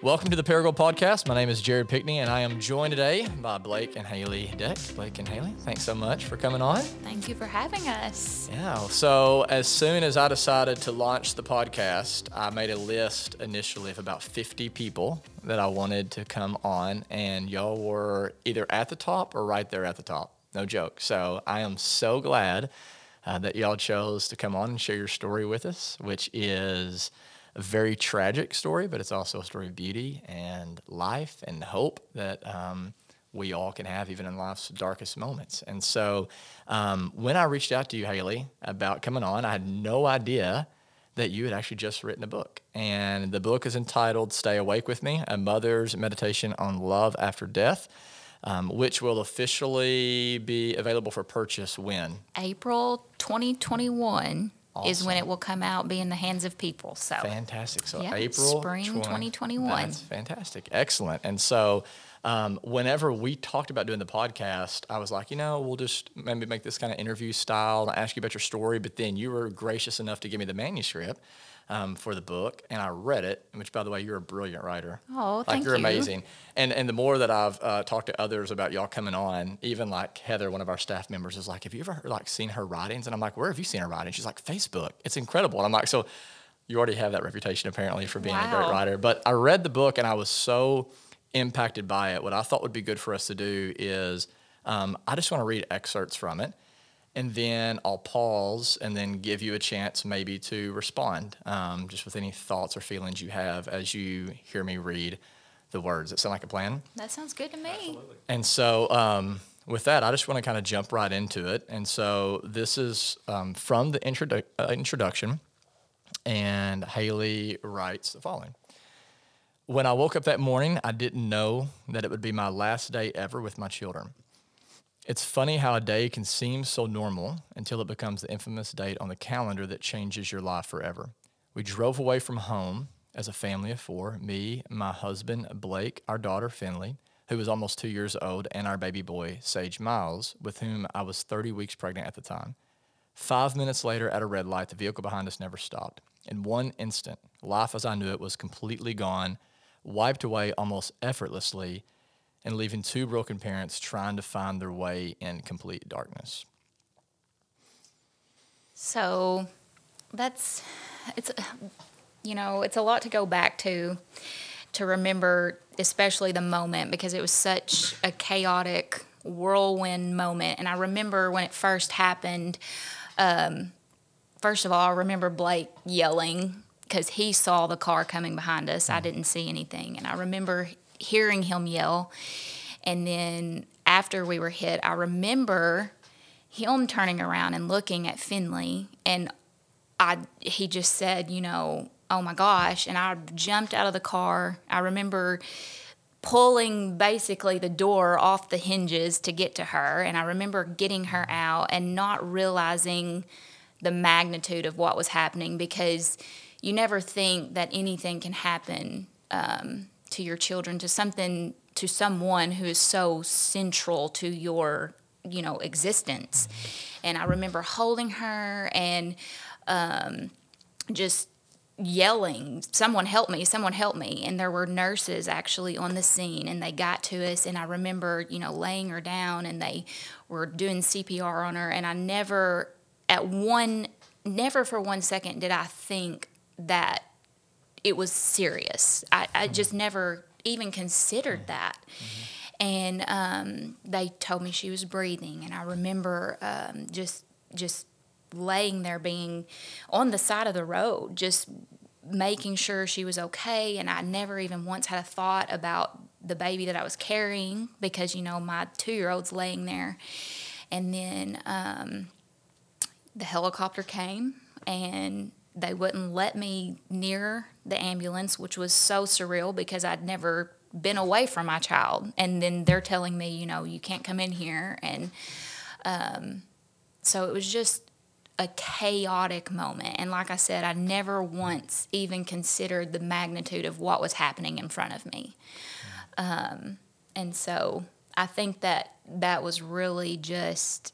Welcome to the Paragould Podcast. My name is Jared Pickney, and I am joined today by Blake and Haley Deck. Blake and Haley, thanks so much for coming on. Thank you for having us. Yeah, so as soon as I decided to launch the podcast, I made a list initially of about 50 people that I wanted to come on, and y'all were either at the top or right there at the top. No joke. So I am so glad uh, that y'all chose to come on and share your story with us, which is a very tragic story, but it's also a story of beauty and life and hope that um, we all can have even in life's darkest moments. And so um, when I reached out to you, Haley, about coming on, I had no idea that you had actually just written a book. And the book is entitled Stay Awake with Me A Mother's Meditation on Love After Death. Um, which will officially be available for purchase when? April 2021 is when it will come out, be in the hands of people. So Fantastic. So Yeah, April spring 20 2021. That's fantastic. Excellent. And so um, whenever we talked about doing the podcast, I was like, you know, we'll just maybe make this kind of interview style and ask you about your story. But then you were gracious enough to give me the manuscript. Um, for the book, and I read it. Which, by the way, you're a brilliant writer. Oh, like thank you're you. amazing. And and the more that I've uh, talked to others about y'all coming on, even like Heather, one of our staff members, is like, "Have you ever like seen her writings?" And I'm like, "Where have you seen her writing?" She's like, "Facebook. It's incredible." And I'm like, "So you already have that reputation apparently for being a great writer." But I read the book and I was so impacted by it. What I thought would be good for us to do is um, I just want to read excerpts from it. And then I'll pause and then give you a chance maybe to respond um, just with any thoughts or feelings you have as you hear me read the words. That sound like a plan? that sounds good to me. And so, um, with that, I just want to kind of jump right into it. And so, this is um, from the introdu- uh, introduction, and Haley writes the following When I woke up that morning, I didn't know that it would be my last day ever with my children. It's funny how a day can seem so normal until it becomes the infamous date on the calendar that changes your life forever. We drove away from home as a family of four me, my husband, Blake, our daughter, Finley, who was almost two years old, and our baby boy, Sage Miles, with whom I was 30 weeks pregnant at the time. Five minutes later, at a red light, the vehicle behind us never stopped. In one instant, life as I knew it was completely gone, wiped away almost effortlessly, and leaving two broken parents trying to find their way in complete darkness. So that's it's you know it's a lot to go back to to remember, especially the moment because it was such a chaotic whirlwind moment. And I remember when it first happened. Um, first of all, I remember Blake yelling because he saw the car coming behind us. I didn't see anything, and I remember hearing him yell. And then after we were hit, I remember him turning around and looking at Finley, and I he just said, you know, oh my gosh, and I jumped out of the car. I remember pulling basically the door off the hinges to get to her, and I remember getting her out and not realizing the magnitude of what was happening because you never think that anything can happen um, to your children, to something, to someone who is so central to your, you know, existence. And I remember holding her and um, just yelling, Someone help me, someone help me. And there were nurses actually on the scene and they got to us. And I remember, you know, laying her down and they were doing CPR on her. And I never, at one, never for one second did I think that it was serious. I, I just never even considered that. And um, they told me she was breathing, and I remember um, just just laying there, being on the side of the road, just making sure she was okay. And I never even once had a thought about the baby that I was carrying because you know my two year old's laying there. And then um, the helicopter came and they wouldn't let me near the ambulance, which was so surreal because I'd never been away from my child. And then they're telling me, you know, you can't come in here. And um, so it was just a chaotic moment. And like I said, I never once even considered the magnitude of what was happening in front of me. Um, and so I think that that was really just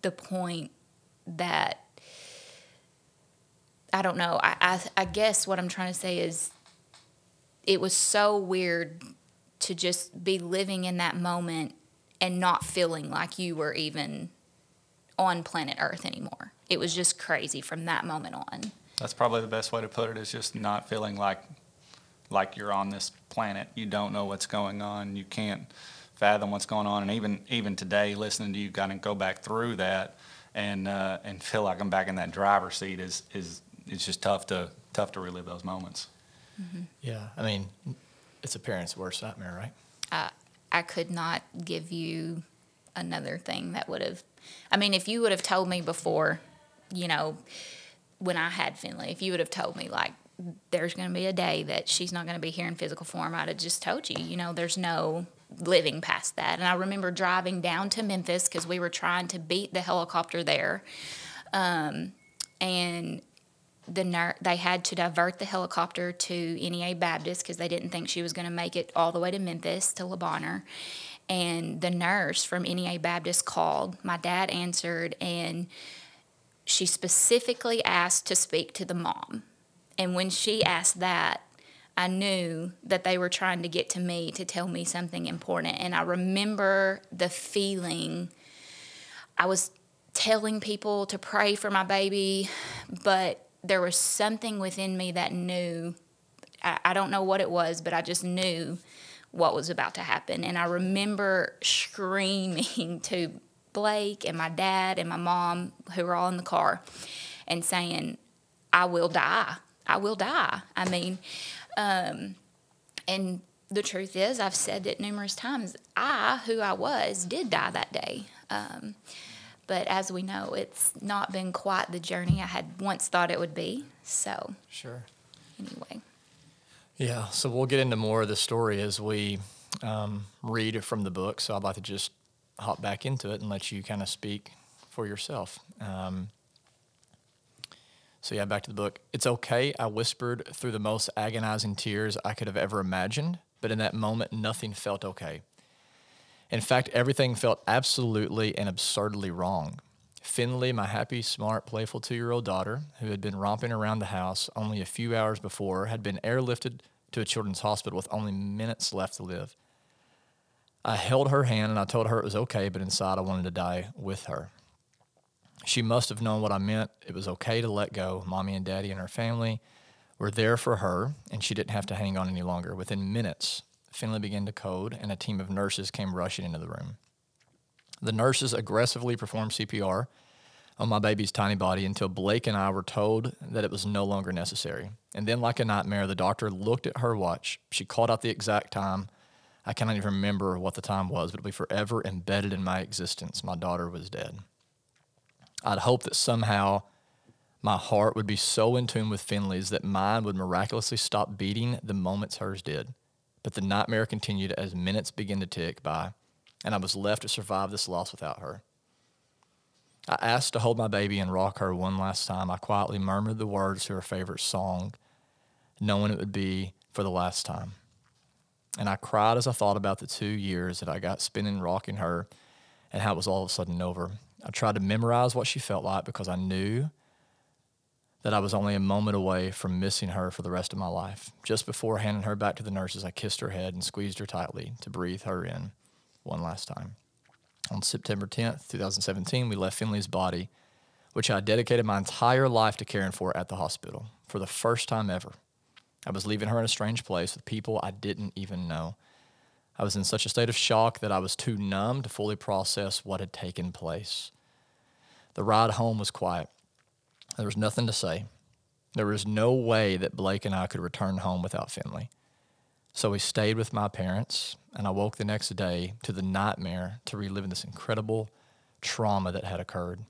the point that I don't know. I, I, I guess what I'm trying to say is it was so weird to just be living in that moment and not feeling like you were even on planet Earth anymore. It was just crazy from that moment on. That's probably the best way to put it is just not feeling like like you're on this planet. You don't know what's going on. You can't fathom what's going on. And even even today, listening to you kind of go back through that and uh, and feel like I'm back in that driver's seat is is it's just tough to tough to relive those moments. Yeah, I mean, it's a parent's worst nightmare, right? I, I could not give you another thing that would have. I mean, if you would have told me before, you know, when I had Finley, if you would have told me like there's going to be a day that she's not going to be here in physical form, I'd have just told you. You know, there's no living past that. And I remember driving down to Memphis because we were trying to beat the helicopter there, um, and the ner- they had to divert the helicopter to NEA Baptist because they didn't think she was going to make it all the way to Memphis to Le Bonheur. And the nurse from NEA Baptist called. My dad answered, and she specifically asked to speak to the mom. And when she asked that, I knew that they were trying to get to me to tell me something important. And I remember the feeling I was telling people to pray for my baby, but there was something within me that knew. I, I don't know what it was, but I just knew what was about to happen. And I remember screaming to Blake and my dad and my mom, who were all in the car, and saying, I will die. I will die. I mean, um, and the truth is, I've said it numerous times. I, who I was, did die that day. Um, but as we know, it's not been quite the journey I had once thought it would be. So, Sure. anyway. Yeah, so we'll get into more of the story as we um, read from the book. So I'd like to just hop back into it and let you kind of speak for yourself. Um, so, yeah, back to the book. It's okay, I whispered through the most agonizing tears I could have ever imagined, but in that moment, nothing felt okay. In fact, everything felt absolutely and absurdly wrong. Finley, my happy, smart, playful two year old daughter, who had been romping around the house only a few hours before, had been airlifted to a children's hospital with only minutes left to live. I held her hand and I told her it was okay, but inside I wanted to die with her. She must have known what I meant. It was okay to let go. Mommy and daddy and her family were there for her, and she didn't have to hang on any longer. Within minutes, Finley began to code, and a team of nurses came rushing into the room. The nurses aggressively performed CPR on my baby's tiny body until Blake and I were told that it was no longer necessary. And then, like a nightmare, the doctor looked at her watch. She called out the exact time. I cannot even remember what the time was, but it'll be forever embedded in my existence. My daughter was dead. I'd hoped that somehow my heart would be so in tune with Finley's that mine would miraculously stop beating the moments hers did. But the nightmare continued as minutes began to tick by, and I was left to survive this loss without her. I asked to hold my baby and rock her one last time. I quietly murmured the words to her favorite song, knowing it would be for the last time. And I cried as I thought about the two years that I got spending rocking her and how it was all of a sudden over. I tried to memorize what she felt like because I knew that I was only a moment away from missing her for the rest of my life. Just before handing her back to the nurses, I kissed her head and squeezed her tightly to breathe her in one last time. On September 10th, 2017, we left Finley's body, which I dedicated my entire life to caring for at the hospital for the first time ever. I was leaving her in a strange place with people I didn't even know. I was in such a state of shock that I was too numb to fully process what had taken place. The ride home was quiet. There was nothing to say. There was no way that Blake and I could return home without Finley. So we stayed with my parents, and I woke the next day to the nightmare to reliving this incredible trauma that had occurred.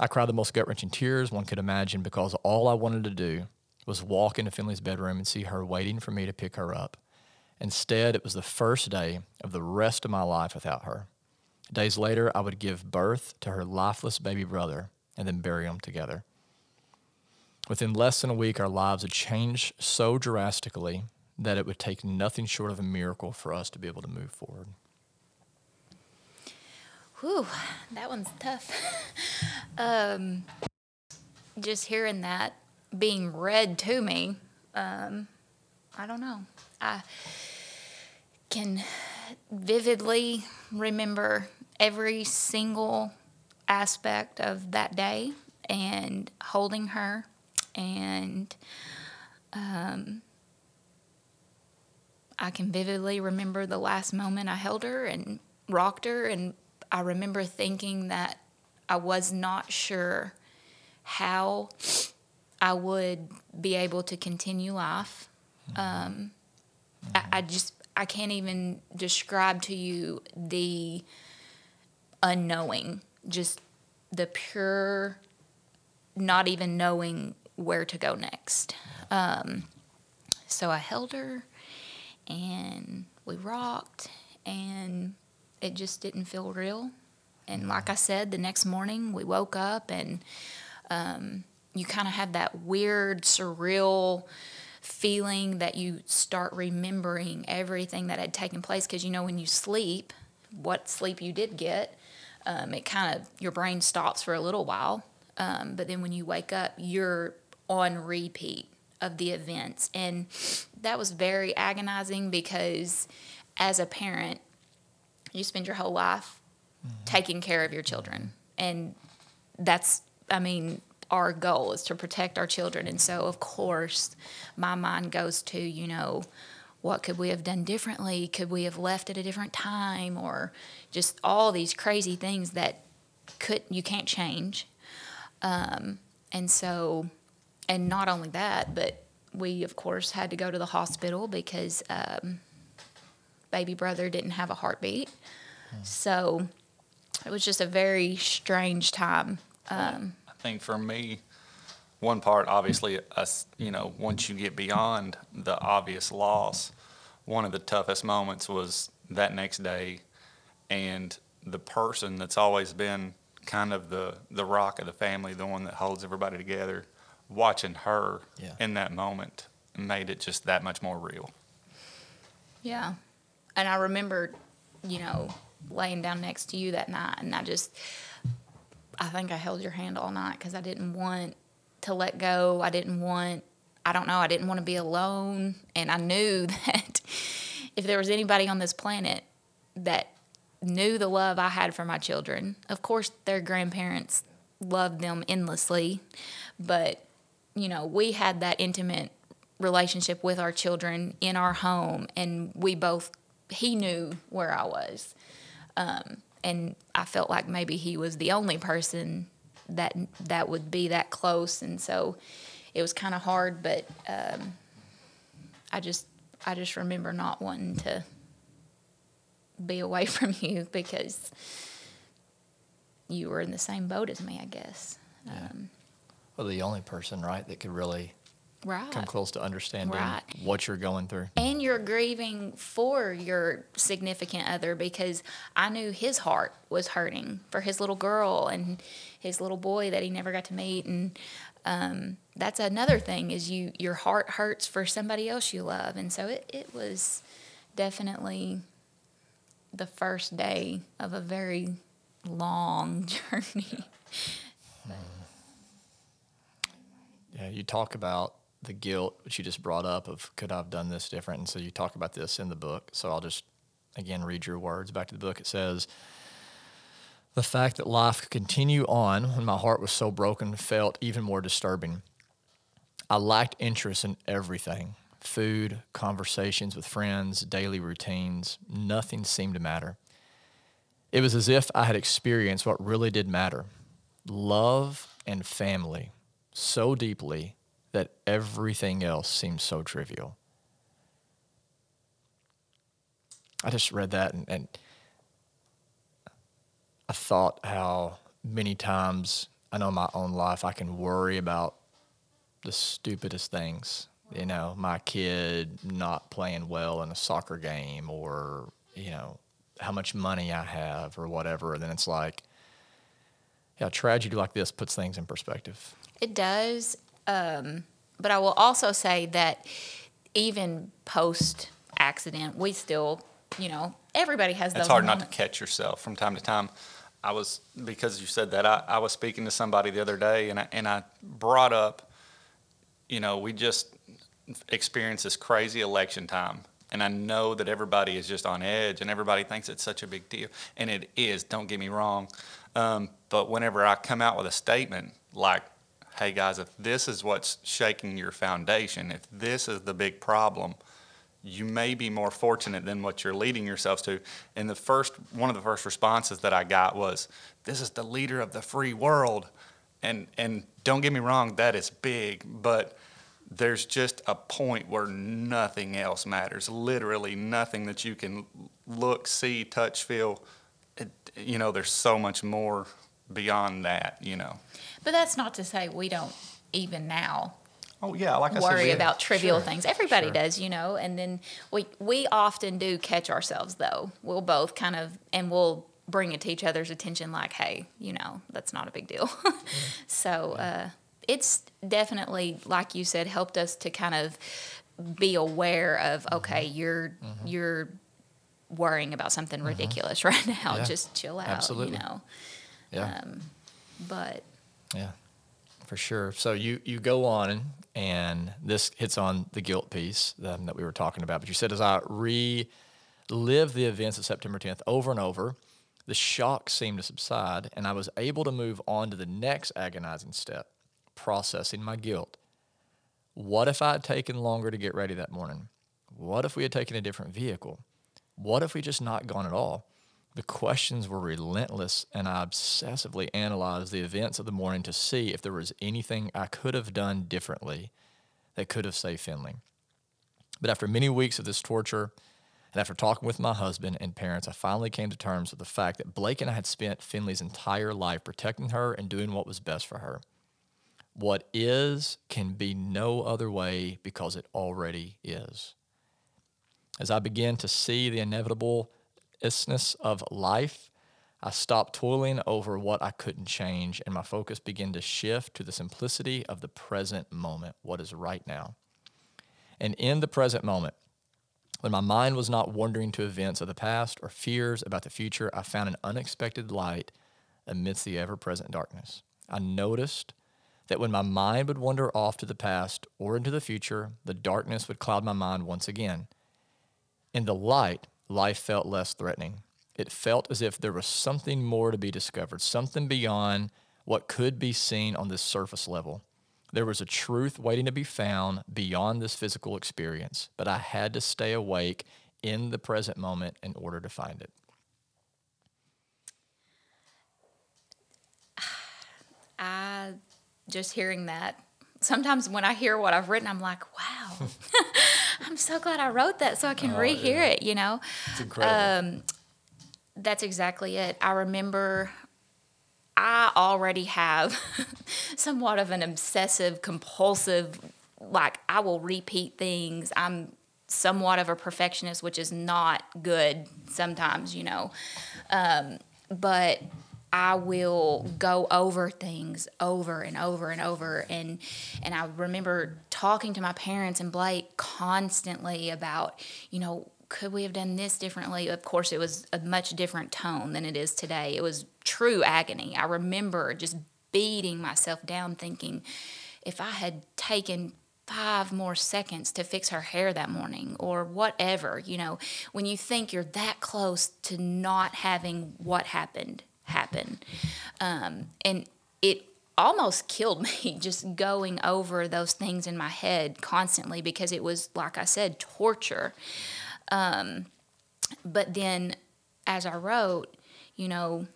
I cried the most gut wrenching tears one could imagine because all I wanted to do was walk into Finley's bedroom and see her waiting for me to pick her up. Instead, it was the first day of the rest of my life without her. Days later, I would give birth to her lifeless baby brother and then bury them together. Within less than a week, our lives had changed so drastically that it would take nothing short of a miracle for us to be able to move forward. Whew, that one's tough. um, just hearing that being read to me, um, I don't know. I can vividly remember every single aspect of that day and holding her and um, I can vividly remember the last moment I held her and rocked her and I remember thinking that I was not sure how I would be able to continue life. Um, I, I just I can't even describe to you the unknowing, just the pure, not even knowing where to go next. Um, so I held her, and we rocked, and it just didn't feel real. And like I said, the next morning we woke up and um, you kind of have that weird, surreal feeling that you start remembering everything that had taken place because you know when you sleep, what sleep you did get, um, it kind of your brain stops for a little while, um, but then when you wake up, you're on repeat of the events, and that was very agonizing because as a parent, you spend your whole life taking care of your children, and that's I mean our goal is to protect our children. And so, of course, my mind goes to, you know, what could we have done differently? Could we have left at a different time? Or just all these crazy things that could you can't change. Um, and so, and not only that, but we of course had to go to the hospital because um, baby brother didn't have a heartbeat. So it was just a very strange time. Um, I think for me, one part, obviously, us, you know, once you get beyond the obvious loss, one of the toughest moments was that next day, and the person that's always been kind of the the rock of the family, the one that holds everybody together, watching her Yeah. in that moment made it just that much more real. Yeah. And I remember, you know, laying down next to you that night, and I just, I think I held your hand all night because I didn't want to let go. I didn't want, I don't know, I didn't want to be alone. And I knew that if there was anybody on this planet that knew the love I had for my children, of course, their grandparents loved them endlessly, but, you know, we had that intimate relationship with our children in our home and we both he knew where i was um, and i felt like maybe he was the only person that that would be that close. And so it was kind of hard but um, i just i just remember not wanting to be away from you because you were in the same boat as me i guess. Um, Well, the only person, right, that could really right. come close to understanding Right. what you're going through. and you're grieving for your significant other because I knew his heart was hurting for his little girl and his little boy that he never got to meet. And um, that's another thing is you your heart hurts for somebody else you love. And so it, it was definitely the first day of a very long journey. Yeah, you talk about the guilt, which you just brought up of could I have done this different? And so you talk about this in the book. So I'll just again read your words back to the book. It says, The fact that life could continue on when my heart was so broken felt even more disturbing. I lacked interest in everything food, conversations with friends, daily routines. Nothing seemed to matter. It was as if I had experienced what really did matter love and family so deeply that everything else seems so trivial. I just read that and, and I thought how many times I know in my own life I can worry about the stupidest things. You know, my kid not playing well in a soccer game or, you know, how much money I have or whatever. And then it's like, yeah, tragedy like this puts things in perspective. It does. Um, but I will also say that even post accident, we still, you know, everybody has those It's hard not to catch yourself from time to time. I was because you said that I, I was speaking to somebody the other day and I, and I brought up, you know, we just experienced this crazy election time. And I know that everybody is just on edge and everybody thinks it's such a big deal. And it is, don't get me wrong. Um, but whenever I come out with a statement like, hey guys, if this is what's shaking your foundation, if this is the big problem, you may be more fortunate than what you're leading yourselves to. And the first, one of the first responses that I got was, this is the leader of the free world. And, and don't get me wrong, that is big, but there's just a point where nothing else matters. Literally nothing that you can look, see, touch, feel. It, you know, there's so much more beyond that, you know. But that's not to say we don't even now Oh, yeah, like I said. worry about trivial Sure, things. Everybody sure. does, you know. And then we we often do catch ourselves though. We'll both kind of and we'll bring it to each other's attention like, hey, you know, that's not a big deal. so uh, it's definitely, like you said, helped us to kind of be aware of Mm-hmm. okay, you're you're worrying about something ridiculous right now. Mm-hmm. Yeah, Just chill out, absolutely. you know. Yeah. Um, But Yeah, for sure. So you you go on, and this hits on the guilt piece um, that we were talking about. But you said as I relive the events of September 10th over and over, the shock seemed to subside, and I was able to move on to the next agonizing step, processing my guilt. What if I had taken longer to get ready that morning? What if we had taken a different vehicle? What if we just not gone at all? The questions were relentless, and I obsessively analyzed the events of the morning to see if there was anything I could have done differently that could have saved Finley. But after many weeks of this torture, and after talking with my husband and parents, I finally came to terms with the fact that Blake and I had spent Finley's entire life protecting her and doing what was best for her. What is can be no other way because it already is. As I began to see the inevitableness of life, I stopped toiling over what I couldn't change, and my focus began to shift to the simplicity of the present moment, what is right now. And in the present moment, when my mind was not wandering to events of the past or fears about the future, I found an unexpected light amidst the ever present darkness. I noticed that when my mind would wander off to the past or into the future, the darkness would cloud my mind once again. In the light, life felt less threatening. It felt as if there was something more to be discovered, something beyond what could be seen on this surface level. There was a truth waiting to be found beyond this physical experience, but I had to stay awake in the present moment in order to find it. I just hearing that. Sometimes when I hear what I've written, I'm like, wow, I'm so glad I wrote that so I can Oh, rehear yeah. it, you know? It's incredible. That's exactly it. I remember I already have somewhat of an obsessive compulsive, like, I will repeat things. I'm somewhat of a perfectionist, which is not good sometimes, you know. Um, but I will go over things over and over and over and and I remember talking to my parents and Blake constantly about, you know, could we have done this differently? Of course it was a much different tone than it is today. It was true agony. I remember just beating myself down thinking if I had taken five more seconds to fix her hair that morning or whatever, you know, when you think you're that close to not having what happened happen. Um, and it almost killed me just going over those things in my head constantly because it was, like I said, torture. Um, but then as I wrote, you know,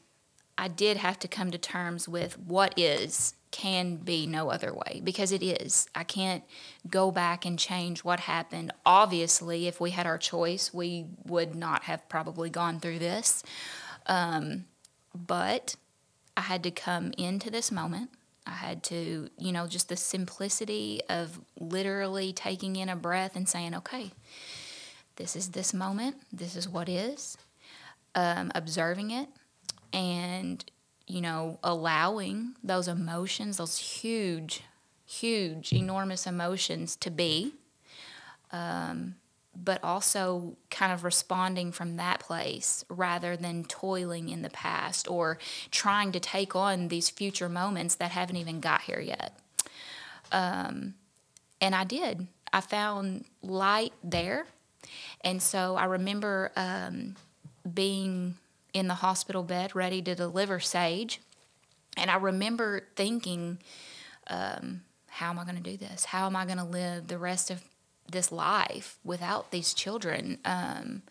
I did have to come to terms with what is can be no other way because it is. I can't go back and change what happened. Obviously, if we had our choice, we would not have probably gone through this. Um, but I had to come into this moment. I had to, you know, just the simplicity of literally taking in a breath and saying, okay, this is this moment, this is what is, um, observing it, and, you know, allowing those emotions, those huge, huge, enormous emotions to be, um, but also kind of responding from that place rather than toiling in the past or trying to take on these future moments that haven't even got here yet. Um, and I did. I found light there. And so I remember um, being in the hospital bed ready to deliver Sage. And I remember thinking, um, how am I going to do this? How am I going to live the rest of this life without these children? Um,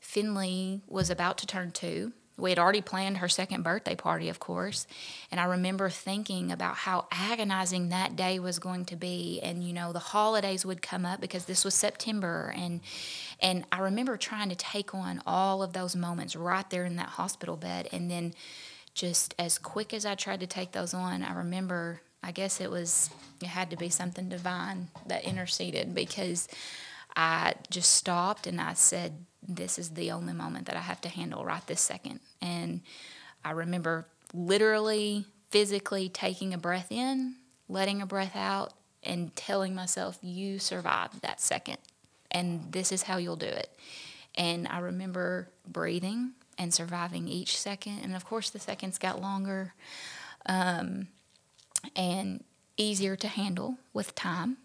Finley was about to turn two. We had already planned her second birthday party, of course. And I remember thinking about how agonizing that day was going to be. And, you know, the holidays would come up because this was September. And, and I remember trying to take on all of those moments right there in that hospital bed. And then just as quick as I tried to take those on, I remember, I guess it was, it had to be something divine that interceded because I just stopped and I said, This is the only moment that I have to handle right this second. And I remember literally, physically taking a breath in, letting a breath out, and telling myself, You survived that second. And this is how you'll do it. And I remember breathing and surviving each second. And of course, the seconds got longer um, and easier to handle with time.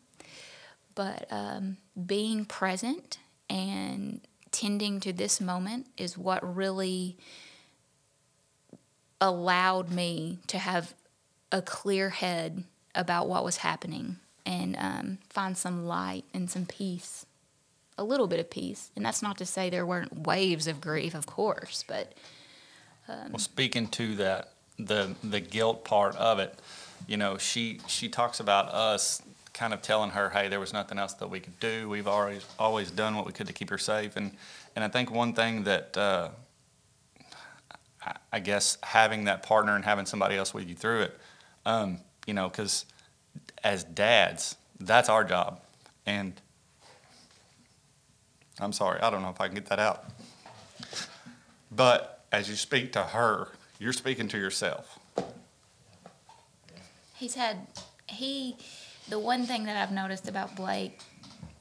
But um, being present and tending to this moment is what really allowed me to have a clear head about what was happening and um, find some light and some peace a little bit of peace. And that's not to say there weren't waves of grief of course but Well, speaking to that, the the guilt part of it, you know, she she talks about us kind of telling her, hey, there was nothing else that we could do. We've always always done what we could to keep her safe, and and I think one thing that uh, I, I guess having that partner and having somebody else with you through it, um, you know, because as dads, that's our job, and I'm sorry, I don't know if I can get that out. But as you speak to her, you're speaking to yourself. He's had he the one thing that I've noticed about Blake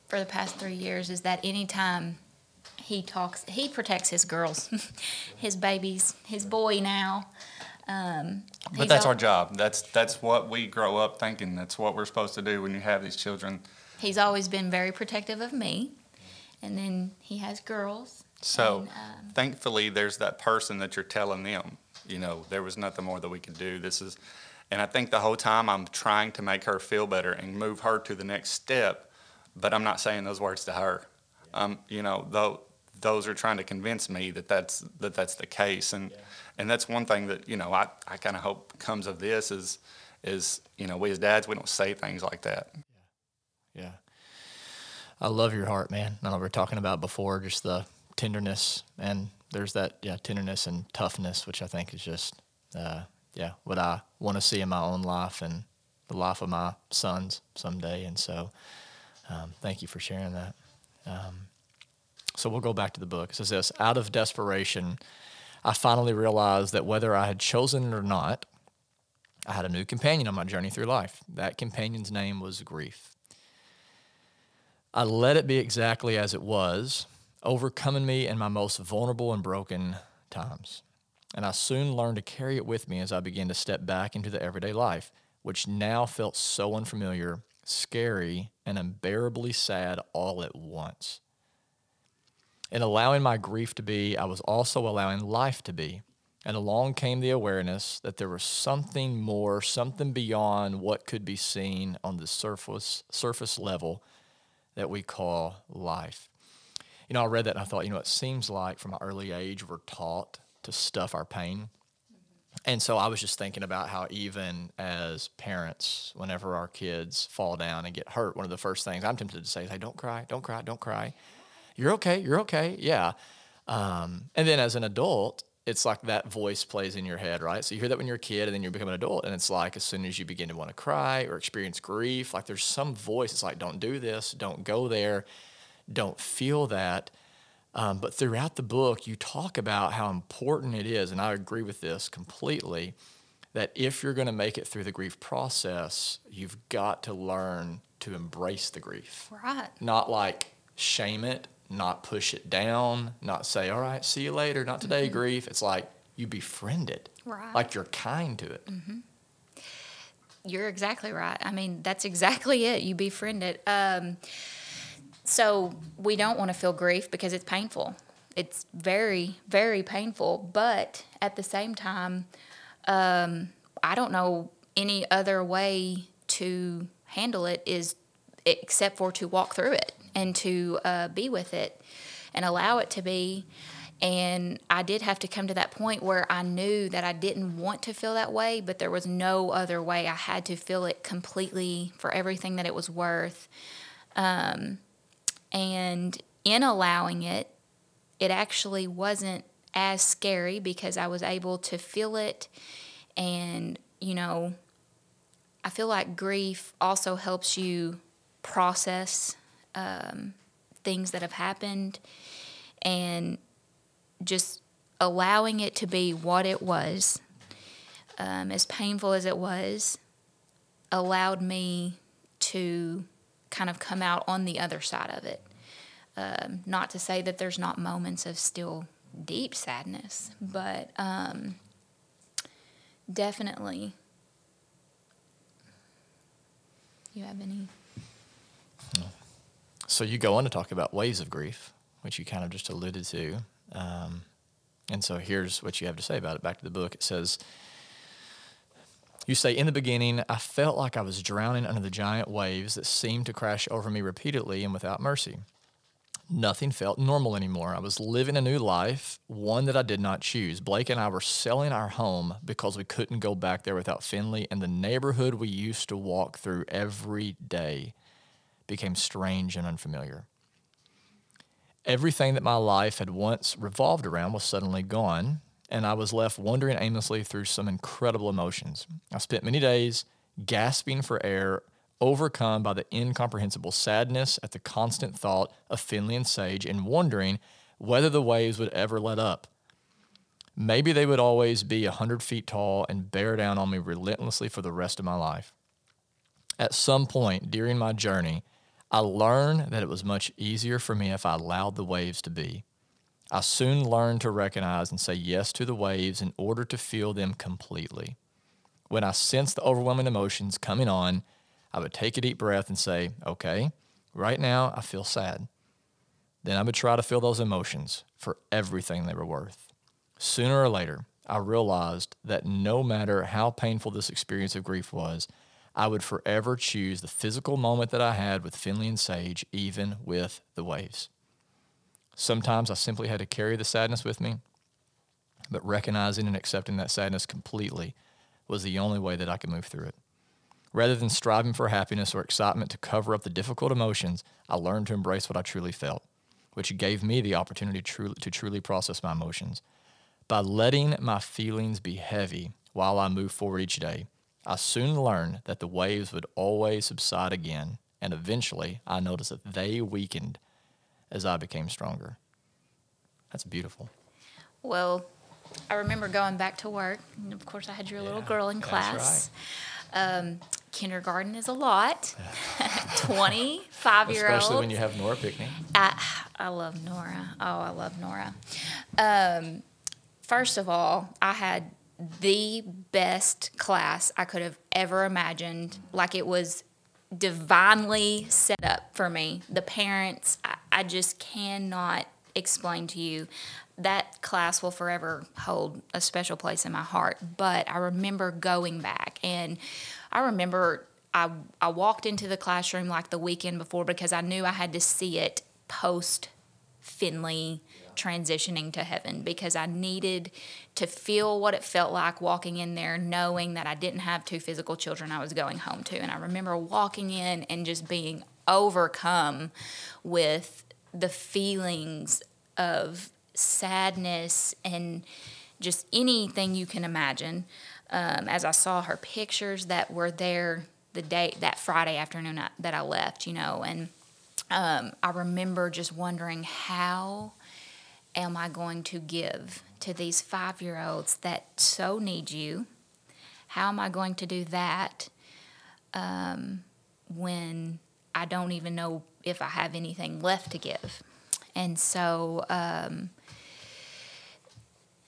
for the past three years is that anytime he talks, he protects his girls, his babies, his boy now. Um, But that's al- our job. That's that's what we grow up thinking. That's what we're supposed to do when you have these children. He's always been very protective of me, and then he has girls. So And, um, thankfully, there's that person that you're telling them. You know, there was nothing more that we could do. This is, and I think the whole time I'm trying to make her feel better and move her to the next step, but I'm not saying those words to her. Um, you know, though those are trying to convince me that that's that that's the case, and and that's one thing that you know I I kind of hope comes of this is is you know we as dads we don't say things like that. Yeah. I love your heart, man. I know we were talking about before, just the tenderness and there's that yeah tenderness and toughness, which I think is just uh, yeah what I want to see in my own life and the life of my sons someday. And so, um, thank you for sharing that. Um, so we'll go back to the book. It says this: Out of desperation, I finally realized that whether I had chosen it or not, I had a new companion on my journey through life. That companion's name was grief. I let it be exactly as it was, overcoming me in my most vulnerable and broken times. And I soon learned to carry it with me as I began to step back into the everyday life, which now felt so unfamiliar, scary, and unbearably sad all at once. In allowing my grief to be, I was also allowing life to be. And along came the awareness that there was something more, something beyond what could be seen on the surface surface level that we call life. You know, I read that and I thought, you know, it seems like from an early age we're taught to stuff our pain. And so I was just thinking about how even as parents, whenever our kids fall down and get hurt, one of the first things I'm tempted to say is, "Hey, don't cry, don't cry, don't cry. You're okay, you're okay." Yeah. Um, and then as an adult, it's like that voice plays in your head, right? So you hear that when you're a kid, and then you become an adult, and it's like as soon as you begin to want to cry or experience grief, like there's some voice. It's like, "Don't do this, don't go there, don't feel that." Um, but throughout the book, you talk about how important it is, and I agree with this completely. That if you're going to make it through the grief process, you've got to learn to embrace the grief Right. not like shame it, not push it down, not say, all right, see you later, not today, grief. It's like you befriend it, Right. like you're kind to it. You're exactly right. I mean, that's exactly it. You befriend it. Um, so we don't want to feel grief because it's painful. It's very, very painful. But at the same time, um, I don't know any other way to handle it is except for to walk through it and to uh, be with it and allow it to be. And I did have to come to that point where I knew that I didn't want to feel that way, but there was no other way. I had to feel it completely for everything that it was worth. Um, and in allowing it, it actually wasn't as scary because I was able to feel it. And, you know, I feel like grief also helps you process um, things that have happened and just allowing it to be what it was, um, as painful as it was, allowed me to kind of come out on the other side of it. Um, not to say that there's not moments of still deep sadness, but um, definitely. You have any? So you go on to talk about waves of grief, which you kind of just alluded to. Um, and so here's what you have to say about it. Back to the book. It says, You say, In the beginning, I felt like I was drowning under the giant waves that seemed to crash over me repeatedly and without mercy. Nothing felt normal anymore. I was living a new life, one that I did not choose. Blake and I were selling our home because we couldn't go back there without Finley, and the neighborhood we used to walk through every day became strange and unfamiliar. Everything that my life had once revolved around was suddenly gone, and I was left wandering aimlessly through some incredible emotions. I spent many days gasping for air, overcome by the incomprehensible sadness at the constant thought of Finley and Sage, and wondering whether the waves would ever let up. Maybe they would always be a hundred feet tall and bear down on me relentlessly for the rest of my life. At some point during my journey, I learned that it was much easier for me if I allowed the waves to be. I soon learned to recognize and say yes to the waves in order to feel them completely. When I sensed the overwhelming emotions coming on, I would take a deep breath and say, okay, right now I feel sad. Then I would try to feel those emotions for everything they were worth. Sooner or later, I realized that no matter how painful this experience of grief was, I would forever choose the physical moment that I had with Finley and Sage, even with the waves. Sometimes I simply had to carry the sadness with me, but recognizing and accepting that sadness completely was the only way that I could move through it. Rather than striving for happiness or excitement to cover up the difficult emotions, I learned to embrace what I truly felt, which gave me the opportunity to truly, process my emotions. By letting my feelings be heavy while I move forward each day, I soon learned that the waves would always subside again, and eventually I noticed that they weakened as I became stronger. That's beautiful. Well, I remember going back to work, and of course, I had your little girl in class. Um, kindergarten is a lot. 25 year old, Especially when you have Nora Pickney. I, I love Nora. Oh, I love Nora. Um, first of all, I had the best class I could have ever imagined. Like it was divinely set up for me. The parents, I, I just cannot explain to you. That class will forever hold a special place in my heart. But I remember going back and I remember I, I walked into the classroom like the weekend before because I knew I had to see it post Finley transitioning to heaven because I needed to feel what it felt like walking in there, knowing that I didn't have two physical children I was going home to. And I remember walking in and just being overcome with the feelings of sadness and just anything you can imagine. Um, as I saw her pictures that were there the day that Friday afternoon I, that I left, you know, and um, I remember just wondering how am I going to give to these five year olds that so need you? How am I going to do that um, when I don't even know if I have anything left to give? And so um,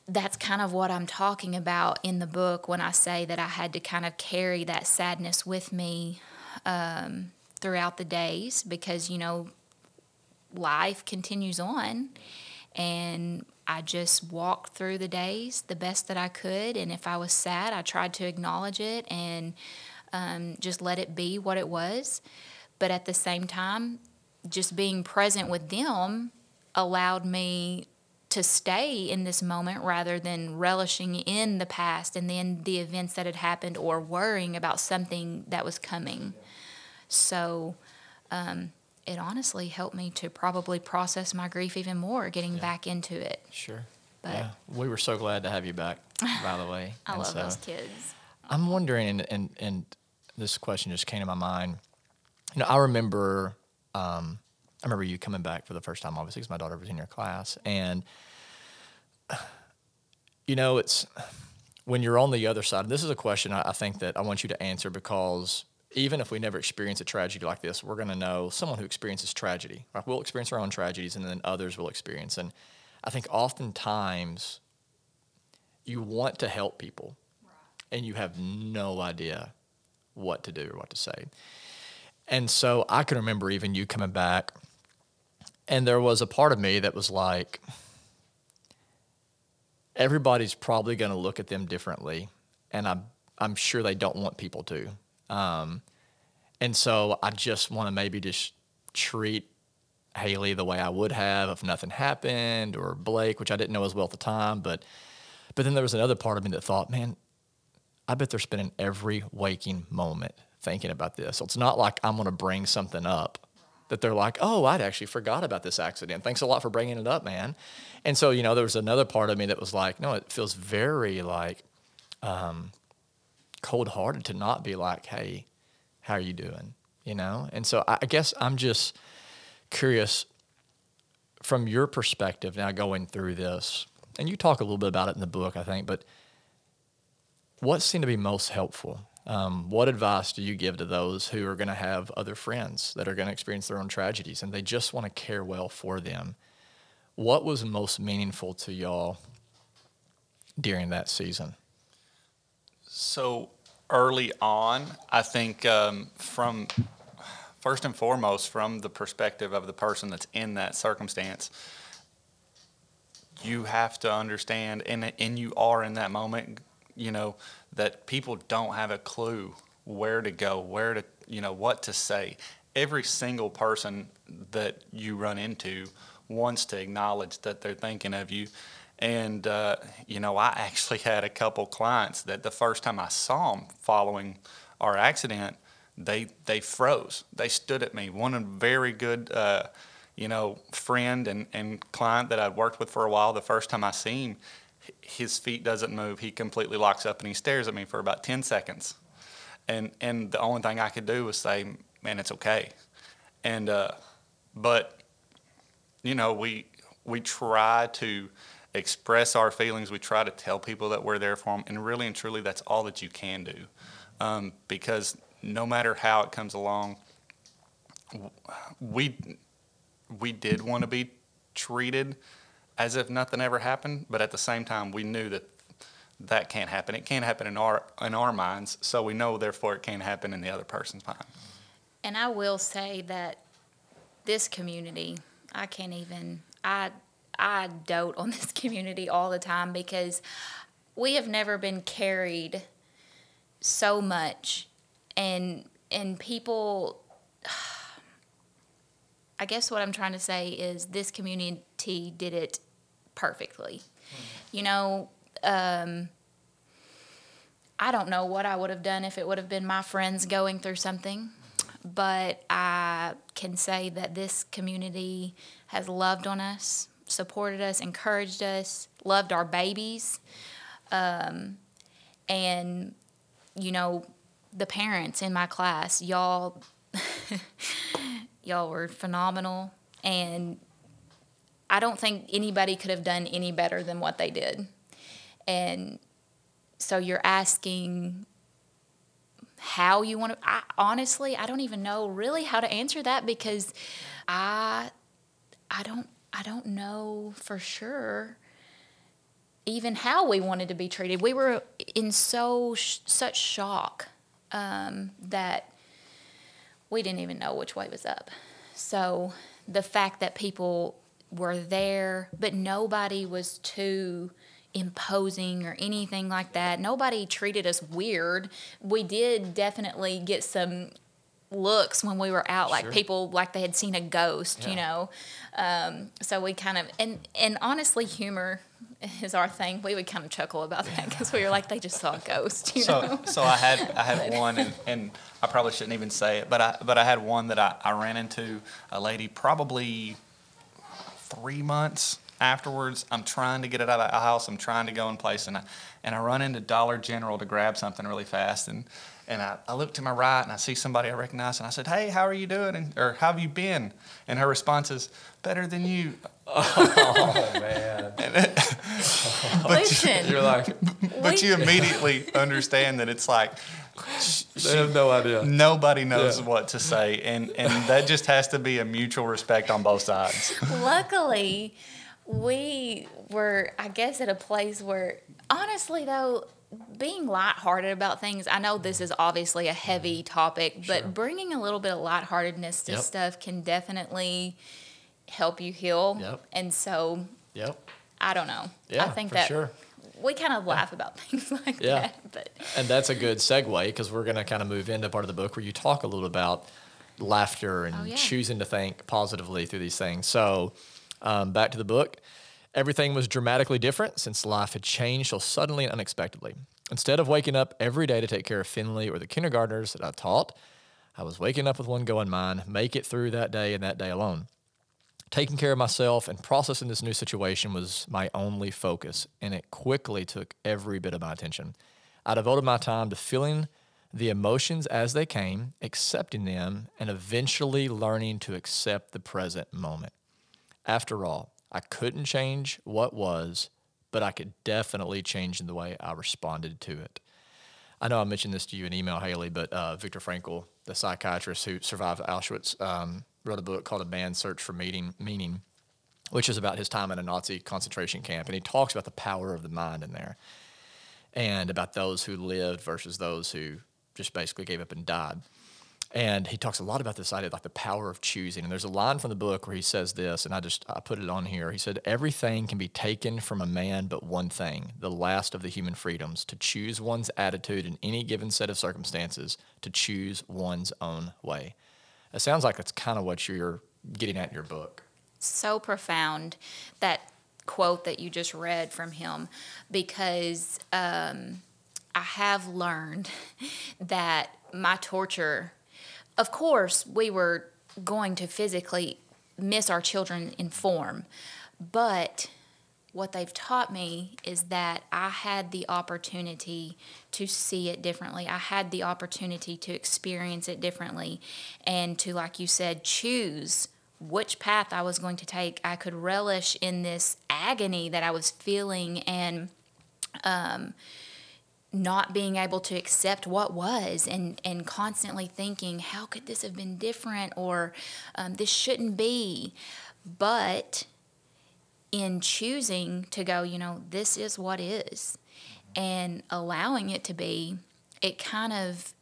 that's kind of what I'm talking about in the book when I say that I had to kind of carry that sadness with me um, throughout the days because, you know, life continues on. And I just walked through the days the best that I could. And if I was sad, I tried to acknowledge it and um, just let it be what it was. But at the same time, just being present with them allowed me to stay in this moment rather than relishing in the past and then the events that had happened or worrying about something that was coming. So um, it honestly helped me to probably process my grief even more, getting Yeah. back into it. Sure. But yeah, we were so glad to have you back. By the way, I And love so those kids. I'm wondering, and, and and this question just came to my mind. You know, I remember, um, I remember you coming back for the first time, obviously, because my daughter was in your class, and you know, it's when you're on the other side. and This is a question I, I think that I want you to answer because even if we never experience a tragedy like this, we're going to know someone who experiences tragedy. Right? We'll experience our own tragedies, and then others will experience. And I think oftentimes you want to help people, and you have no idea what to do or what to say. And so I can remember even you coming back, and there was a part of me that was like, everybody's probably going to look at them differently, and I'm I'm sure they don't want people to. Um, and so I just want to maybe just treat Haley the way I would have if nothing happened, or Blake, which I didn't know as well at the time, but but then there was another part of me that thought, man, I bet they're spending every waking moment thinking about this. So it's not like I'm going to bring something up that they're like, oh, I'd actually forgot about this accident. Thanks a lot for bringing it up, man. And so, you know, there was another part of me that was like, no, it feels very like um, cold hearted to not be like, hey, how are you doing? You know? And so I, guess I'm just curious from your perspective now going through this, and you talk a little bit about it in the book, I think, but what seemed to be most helpful? Um, what advice do you give to those who are going to have other friends that are going to experience their own tragedies and they just want to care well for them? What was most meaningful to y'all during that season? So early on, I think um, from first and foremost, from the perspective of the person that's in that circumstance, you have to understand, and and you are in that moment, you know, that people don't have a clue where to go, where to, you know, what to say. Every single person that you run into wants to acknowledge that they're thinking of you. And, uh, you know, I actually had a couple clients that the first time I saw them following our accident, they, they froze. They stood at me. One very good, uh, you know, friend and, and client that I'd worked with for a while, the first time I see him, his feet doesn't move. He completely locks up and he stares at me for about 10 seconds. And, and the only thing I could do was say, man, it's okay. And, uh, but, you know, we, we try to express our feelings. We try to tell people that we're there for them. And really and truly, that's all that you can do. Um, because no matter how it comes along, we, we did want to be treated as if nothing ever happened, but at the same time, we knew that that can't happen. It can't happen in our in our minds, so we know therefore it can't happen in the other person's mind. And I will say that this community, I can't even I I dote on this community all the time because we have never been carried so much. And and people I guess what I'm trying to say is this community did it perfectly. You know, um, I don't know what I would have done if it would have been my friends going through something, but I can say that this community has loved on us, supported us, encouraged us, loved our babies, um, and you know, the parents in my class, y'all, y'all were phenomenal, and I don't think anybody could have done any better than what they did, and so you're asking how you want to I, honestly i don't even know really how to answer that because i i don't i don't know for sure even how we wanted to be treated. We were in so such shock um, that we didn't even know which way was up. So the fact that people were there, but nobody was too imposing or anything like that. Nobody treated us weird. We did definitely get some looks when we were out, like Sure. people like they had seen a ghost, you know. Um, so we kind of and and honestly, humor is our thing. We would kind of chuckle about that because we were like, they just saw a ghost, you know. So, so I had I had one, and, and I probably shouldn't even say it, but I but I had one that I, I ran into a lady probably three months afterwards. I'm trying to get it out of the house. I'm trying to go in place, and I and I run into Dollar General to grab something really fast, and and I, I look to my right and I see somebody I recognize, and I said, "Hey, how are you doing?" And, or "How have you been?" And her response is, "Better than you." Oh man. Listen, You're like, But we- you immediately understand that it's like sh- they have no idea. nobody knows Yeah. what to say and and that just has to be a mutual respect on both sides luckily we were i guess at a place where honestly though being lighthearted about things i know this is obviously a heavy topic but Sure. bringing a little bit of lightheartedness to Yep. stuff can definitely help you heal Yep. and so Yep. i don't know Yeah, i think for that sure. we kind of laugh about things like Yeah. that but And that's a good segue because we're going to kind of move into part of the book where you talk a little about laughter and Oh, yeah. choosing to think positively through these things. So, um, back to the book. Everything was dramatically different since life had changed so suddenly and unexpectedly. Instead of waking up every day to take care of Finley or the kindergartners that I taught, I was waking up with one goal in mind make it through that day and that day alone. Taking care of myself and processing this new situation was my only focus, and it quickly took every bit of my attention. I devoted my time to feeling the emotions as they came, accepting them, and eventually learning to accept the present moment. After all, I couldn't change what was, but I could definitely change in the way I responded to it. I know I mentioned this to you in email, Haley, but uh, Viktor Frankl, the psychiatrist who survived Auschwitz, um, wrote a book called A Man's Search for Meaning, Meaning, which is about his time in a Nazi concentration camp. And he talks about the power of the mind in there and about those who lived versus those who just basically gave up and died. And he talks a lot about this idea, like the power of choosing. And there's a line from the book where he says this, and I just I put it on here. He said, "Everything can be taken from a man, but one thing, the last of the human freedoms, to choose one's attitude in any given set of circumstances, to choose one's own way." It sounds like that's kind of what you're getting at in your book. so profound that quote that you just read from him because um, I have learned that my torture, of course, we were going to physically miss our children in form, but what they've taught me is that I had the opportunity to see it differently. I had the opportunity to experience it differently and to, like you said, choose which path I was going to take. I could relish in this agony that I was feeling and um, not being able to accept what was and, and constantly thinking, how could this have been different or um, this shouldn't be. But in choosing to go, you know, this is what is, and allowing it to be, it kind of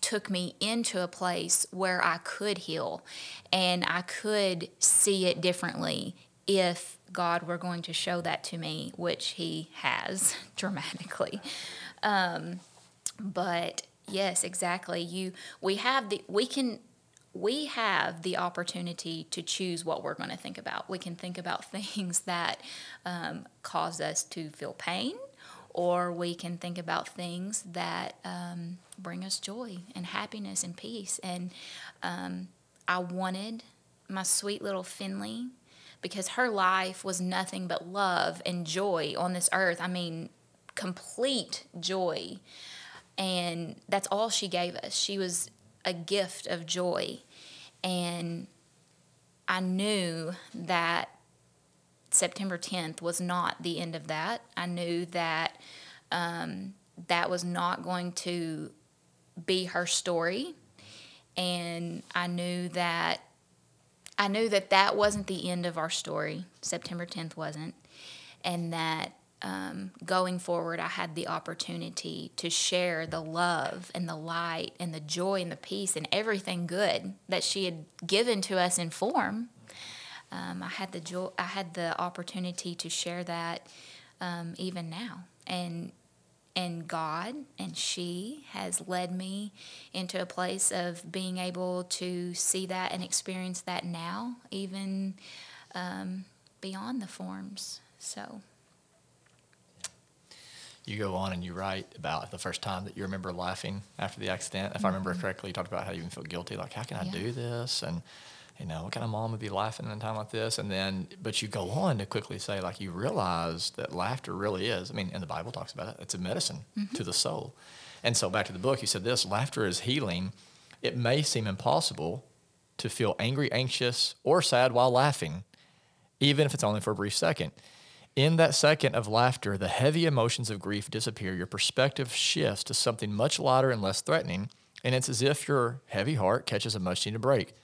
took me into a place where I could heal and I could see it differently if God were going to show that to me, which He has dramatically. Um, but yes, exactly. You, we have the, we can, we have the opportunity to choose what we're going to think about. We can think about things that um, cause us to feel pain, or we can think about things that um, bring us joy and happiness and peace. And um, I wanted my sweet little Finley because her life was nothing but love and joy on this earth. I mean, complete joy. And that's all she gave us. She was a gift of joy. And I knew that September 10th was not the end of that. I knew that um, that was not going to be her story. And I knew that I knew that that wasn't the end of our story. September 10th wasn't. And that um, going forward, I had the opportunity to share the love and the light and the joy and the peace and everything good that she had given to us in form. Um, I had the joy, I had the opportunity to share that um, even now, and and God and she has led me into a place of being able to see that and experience that now, even um, beyond the forms. So. You go on and you write about the first time that you remember laughing after the accident. If I remember correctly, you talked about how you even feel guilty, like how can I Mm-hmm. Yeah. do this? And you know, what kind of mom would be laughing in a time like this? And then, but you go on to quickly say, like, you realize that laughter really is. I mean, and the Bible talks about it. It's a medicine Mm-hmm. to the soul. And so, back to the book, you said this: laughter is healing. It may seem impossible to feel angry, anxious, or sad while laughing, even if it's only for a brief second. In that second of laughter, the heavy emotions of grief disappear. Your perspective shifts to something much lighter and less threatening, and it's as if your heavy heart catches a much needed break.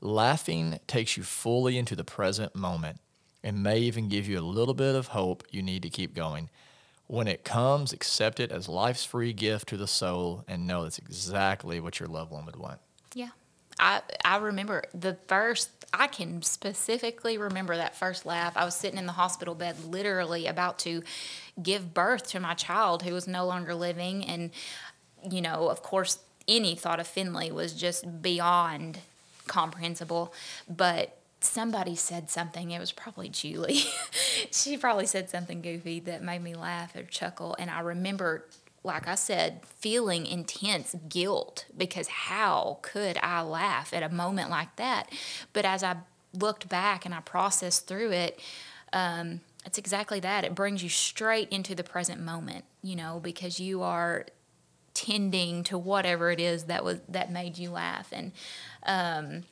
Laughing takes you fully into the present moment and may even give you a little bit of hope you need to keep going. When it comes, accept it as life's free gift to the soul and know that's exactly what your loved one would want. Yeah. I I remember the first I can specifically remember that first laugh. I was sitting in the hospital bed literally about to give birth to my child who was no longer living and you know, of course any thought of Finley was just beyond comprehensible, but somebody said something. It was probably Julie. she probably said something goofy that made me laugh or chuckle. And I remember, like I said, feeling intense guilt because how could I laugh at a moment like that? But as I looked back and I processed through it, um, it's exactly that. It brings you straight into the present moment, you know, because you are tending to whatever it is that was that made you laugh and um,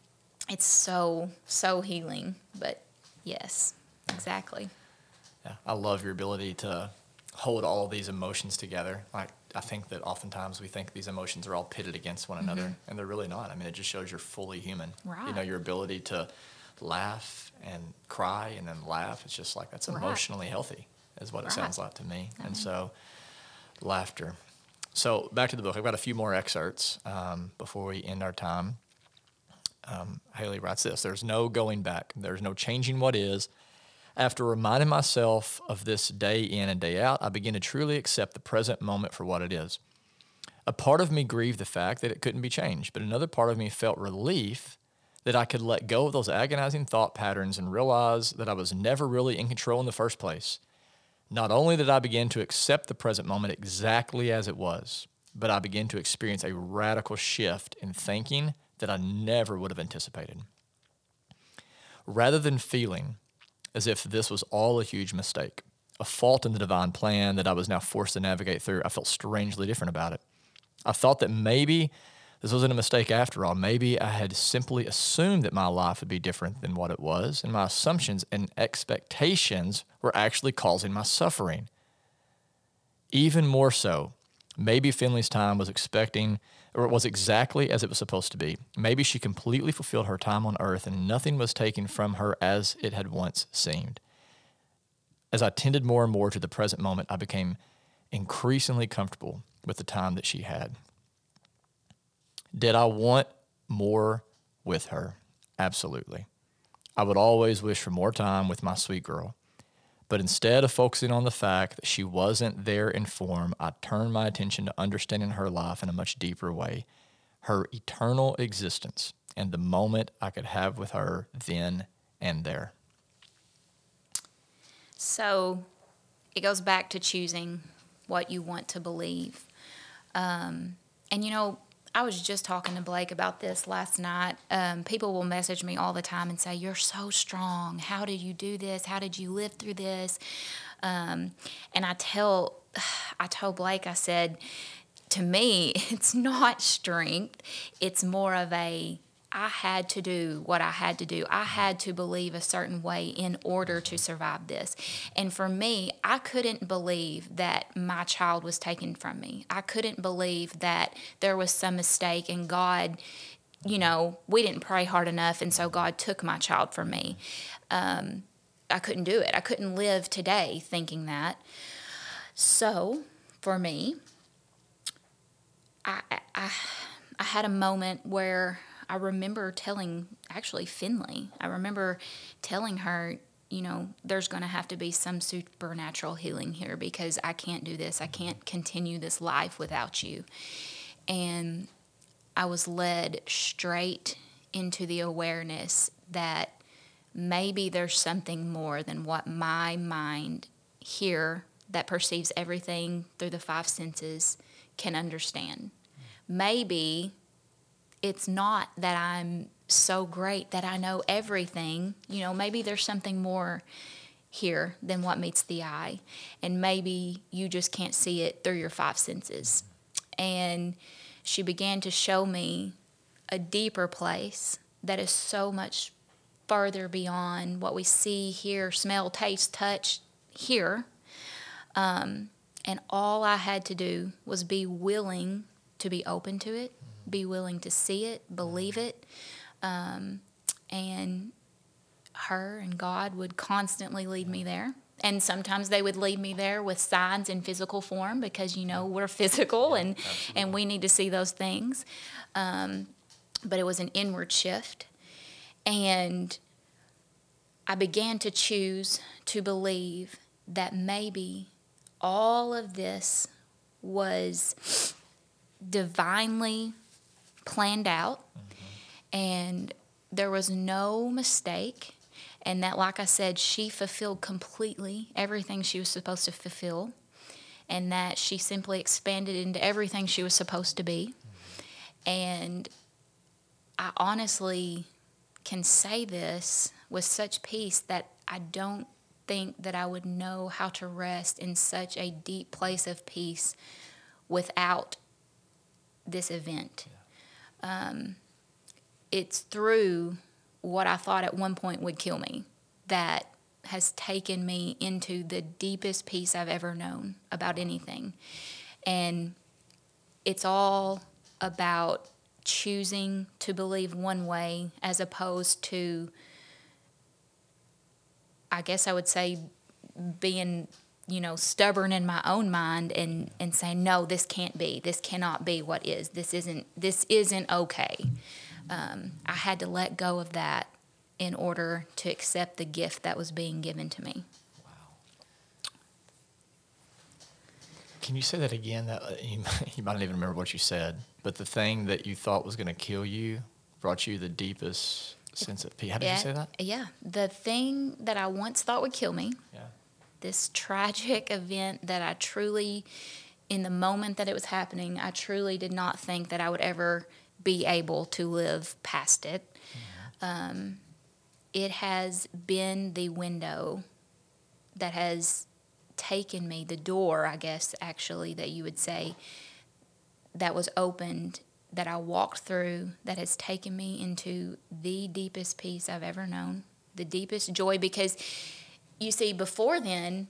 it's so so healing but yes exactly Yeah, I love your ability to hold all of these emotions together. Like I think that oftentimes we think these emotions are all pitted against one another, and they're really not. I mean, it just shows you're fully human. right. You know, Mm-hmm. Your ability to laugh and cry and then laugh. It's just like that's Right. emotionally healthy, is what it sounds like to me. And so, laughter. So back to the book. I've got a few more excerpts um, before we end our time. Um, Haley writes this: "There's no going back. There's no changing what is." After reminding myself of this day in and day out, I begin to truly accept the present moment for what it is. A part of me grieved the fact that it couldn't be changed, but another part of me felt relief that I could let go of those agonizing thought patterns and realize that I was never really in control in the first place. Not only did I begin to accept the present moment exactly as it was, but I began to experience a radical shift in thinking that I never would have anticipated. Rather than feeling as if this was all a huge mistake, a fault in the divine plan that I was now forced to navigate through, I felt strangely different about it. I thought that maybe this wasn't a mistake after all. Maybe I had simply assumed that my life would be different than what it was, and my assumptions and expectations were actually causing my suffering. Even more so, maybe Finley's time was expecting or it was exactly as it was supposed to be. Maybe she completely fulfilled her time on earth and nothing was taken from her as it had once seemed. As I tended more and more to the present moment, I became increasingly comfortable with the time that she had. Did I want more with her? Absolutely. I would always wish for more time with my sweet girl. But instead of focusing on the fact that she wasn't there in form, I turned my attention to understanding her life in a much deeper way, her eternal existence, and the moment I could have with her then and there. So it goes back to choosing what you want to believe. Um, and you know, I was just talking to Blake about this last night. Um, people will message me all the time and say, You're so strong. How did you do this? How did you live through this? Um, and I tell, I told Blake, I said, to me, it's not strength. It's more of a, I had to do what I had to do. I had to believe a certain way in order to survive this. And for me, I couldn't believe that my child was taken from me. I couldn't believe that there was some mistake and God, you know, we didn't pray hard enough, and so God took my child from me. Um, I couldn't do it. I couldn't live today thinking that. So, for me, I, I, I had a moment where I remember telling actually Finley, I remember telling her, you know, there's going to have to be some supernatural healing here because I can't do this. I can't continue this life without you. And I was led straight into the awareness that maybe there's something more than what my mind here that perceives everything through the five senses can understand. Maybe it's not that I'm so great that I know everything. You know, maybe there's something more here than what meets the eye. And maybe you just can't see it through your five senses. And she began to show me a deeper place that is so much further beyond what we see, hear, smell, taste, touch, hear. Um, and all I had to do was be willing to be open to it, be willing to see it, believe it. Um, and her and God would constantly lead me there. And sometimes they would lead me there with signs in physical form because you know we're physical and, and we need to see those things. Um, but it was an inward shift. And I began to choose to believe that maybe all of this was divinely planned out and there was no mistake. And that like i said she fulfilled completely everything she was supposed to fulfill and that she simply expanded into everything she was supposed to be. And i honestly can say this with such peace that i don't think that i would know how to rest in such a deep place of peace without this event um, it's through what I thought at one point would kill me that has taken me into the deepest peace I've ever known about anything. And it's all about choosing to believe one way as opposed to, I guess I would say, being you know stubborn in my own mind and and saying no this can't be this cannot be what is this isn't this isn't okay um, i had to let go of that in order to accept the gift that was being given to me Wow. Can you say that again? That uh, you, you might not even remember what you said, but the thing that you thought was going to kill you brought you the deepest sense of peace. How did yeah, you say that? yeah the thing that i once thought would kill me Yeah. This tragic event that I truly, in the moment that it was happening, I truly did not think that I would ever be able to live past it. Um, it has been the window that has taken me, the door, I guess, actually, that you would say, that was opened, that I walked through, that has taken me into the deepest peace I've ever known, the deepest joy, because you see, before then,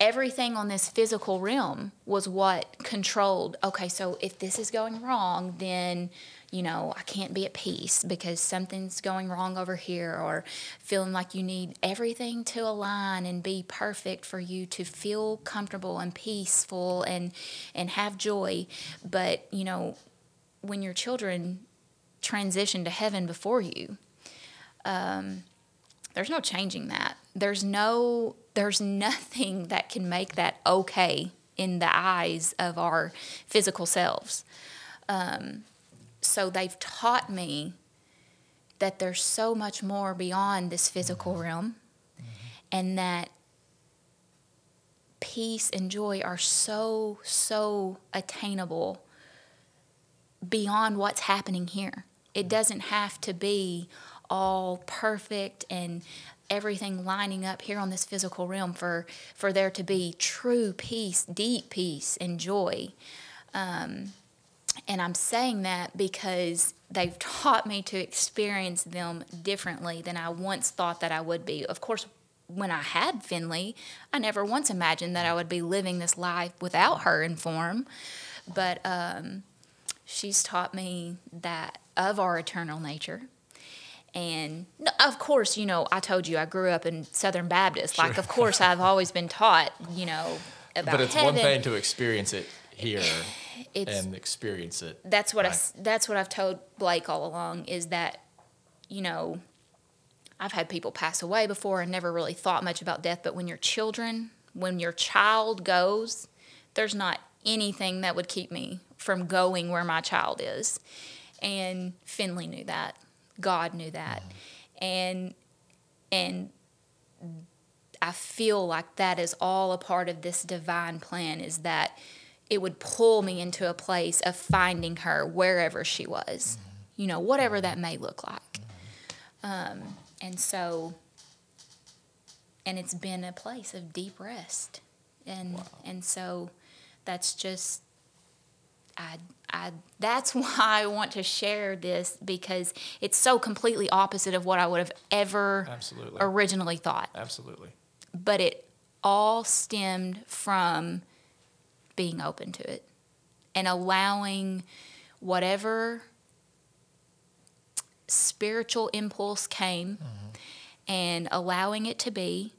everything on this physical realm was what controlled okay, so if this is going wrong, then, you know, I can't be at peace because something's going wrong over here, or feeling like you need everything to align and be perfect for you to feel comfortable and peaceful and, and have joy. But, you know, when your children transition to heaven before you, um, there's no changing that. There's no there's nothing that can make that okay in the eyes of our physical selves. Um, so they've taught me that there's so much more beyond this physical realm, and that peace and joy are so so attainable beyond what's happening here. It doesn't have to be all perfect and everything lining up here on this physical realm for for there to be true peace, deep peace and joy. Um, and I'm saying that because they've taught me to experience them differently than I once thought that I would be. Of course, when I had Finley, I never once imagined that I would be living this life without her in form. But um, she's taught me that of our eternal nature And of course, you know, I told you I grew up in Southern Baptist. Like, of course, I've always been taught, you know, about But it's heaven. one thing to experience it here It's and experience it. that's what I Right. s that's what I've told Blake all along is that you know I've had people pass away before and never really thought much about death but when your children when your child goes there's not anything that would keep me from going where my child is and Finley knew that God knew that and and I feel like that is all a part of this divine plan is that it would pull me into a place of finding her wherever she was, you know, whatever that may look like. Um, and so, and it's been a place of deep rest. And, and so that's just, I, I, that's why I want to share this because it's so completely opposite of what I would have ever Absolutely. originally thought Absolutely. but it all stemmed from being open to it and allowing whatever spiritual impulse came mm-hmm. and allowing it to be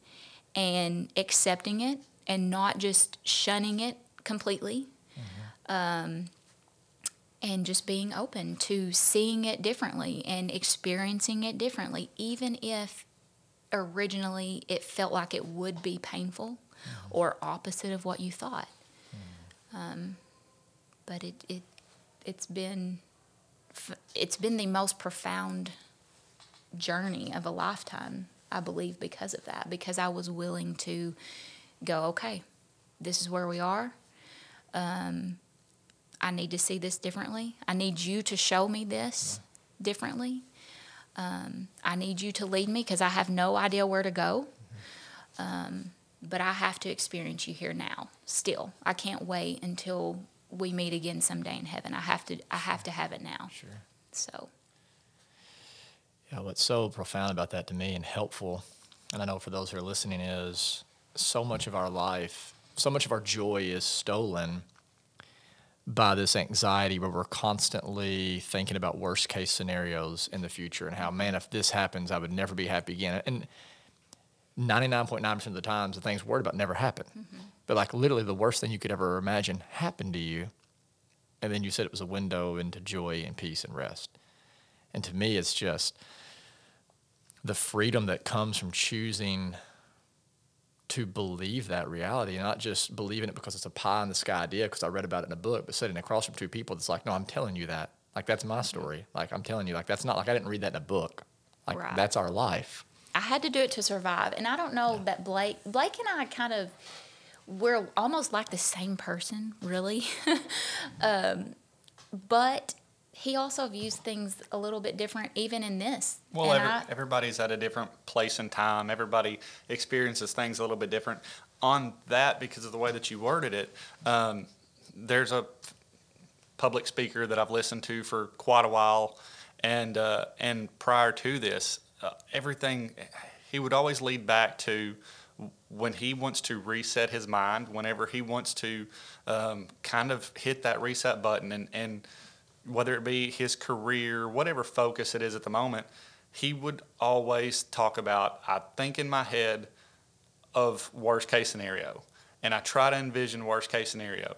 and accepting it and not just shunning it completely um, and just being open to seeing it differently and experiencing it differently even if originally it felt like it would be painful or opposite of what you thought. Um, but it, it it's been it's been the most profound journey of a lifetime, I believe, because of that. Because I was willing to go, okay, this is where we are. Um, I need to see this differently. I need you to show me this differently. Um, I need you to lead me because I have no idea where to go. Um, but I have to experience you here now. Still, I can't wait until we meet again someday in heaven. I have to. I have to have it now. Sure. So Yeah, what's so profound about that to me and helpful, and I know for those who are listening, is so much of our life, so much of our joy is stolen by this anxiety where we're constantly thinking about worst case scenarios in the future and how, man, if this happens, I would never be happy again. And 99.9% of the times, the things we're worried about never happen. Mm-hmm. But like literally the worst thing you could ever imagine happened to you. And then you said it was a window into joy and peace and rest. And to me, it's just the freedom that comes from choosing to believe that reality, and not just believing it because it's a pie in the sky idea because I read about it in a book, but sitting across from two people that's like, no, I'm telling you that. Like, that's my story. Like, I'm telling you, like, that's not like I didn't read that in a book. Like, Right. that's our life. I had to do it to survive. And I don't know that Blake, Blake and I kind of, we're almost like the same person, really. um, but he also views things a little bit different, even in this. Well, every, I- everybody's at a different place and time. Everybody experiences things a little bit different. On that, because of the way that you worded it, um, there's a public speaker that I've listened to for quite a while, and uh, and prior to this, uh, everything he would always lead back to when he wants to reset his mind, whenever he wants to um, kind of hit that reset button, and and whether it be his career, whatever focus it is at the moment, he would always talk about, I think in my head of worst case scenario. And I try to envision worst case scenario.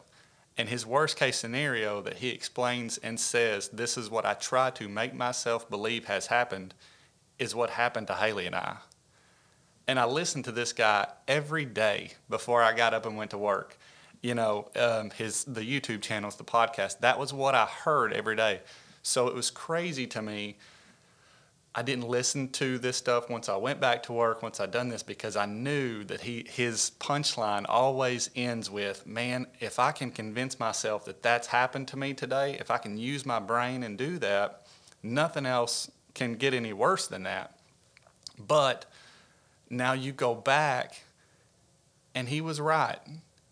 And his worst case scenario that he explains and says, this is what I try to make myself believe has happened, is what happened to Haley and I. And I listened to this guy every day before I got up and went to work you know, um, his the YouTube channels, the podcast. That was what I heard every day. So it was crazy to me. I didn't listen to this stuff once I went back to work, once I'd done this, because I knew that he his punchline always ends with, "Man, if I can convince myself that that's happened to me today, if I can use my brain and do that, nothing else can get any worse than that." But now you go back, and he was right.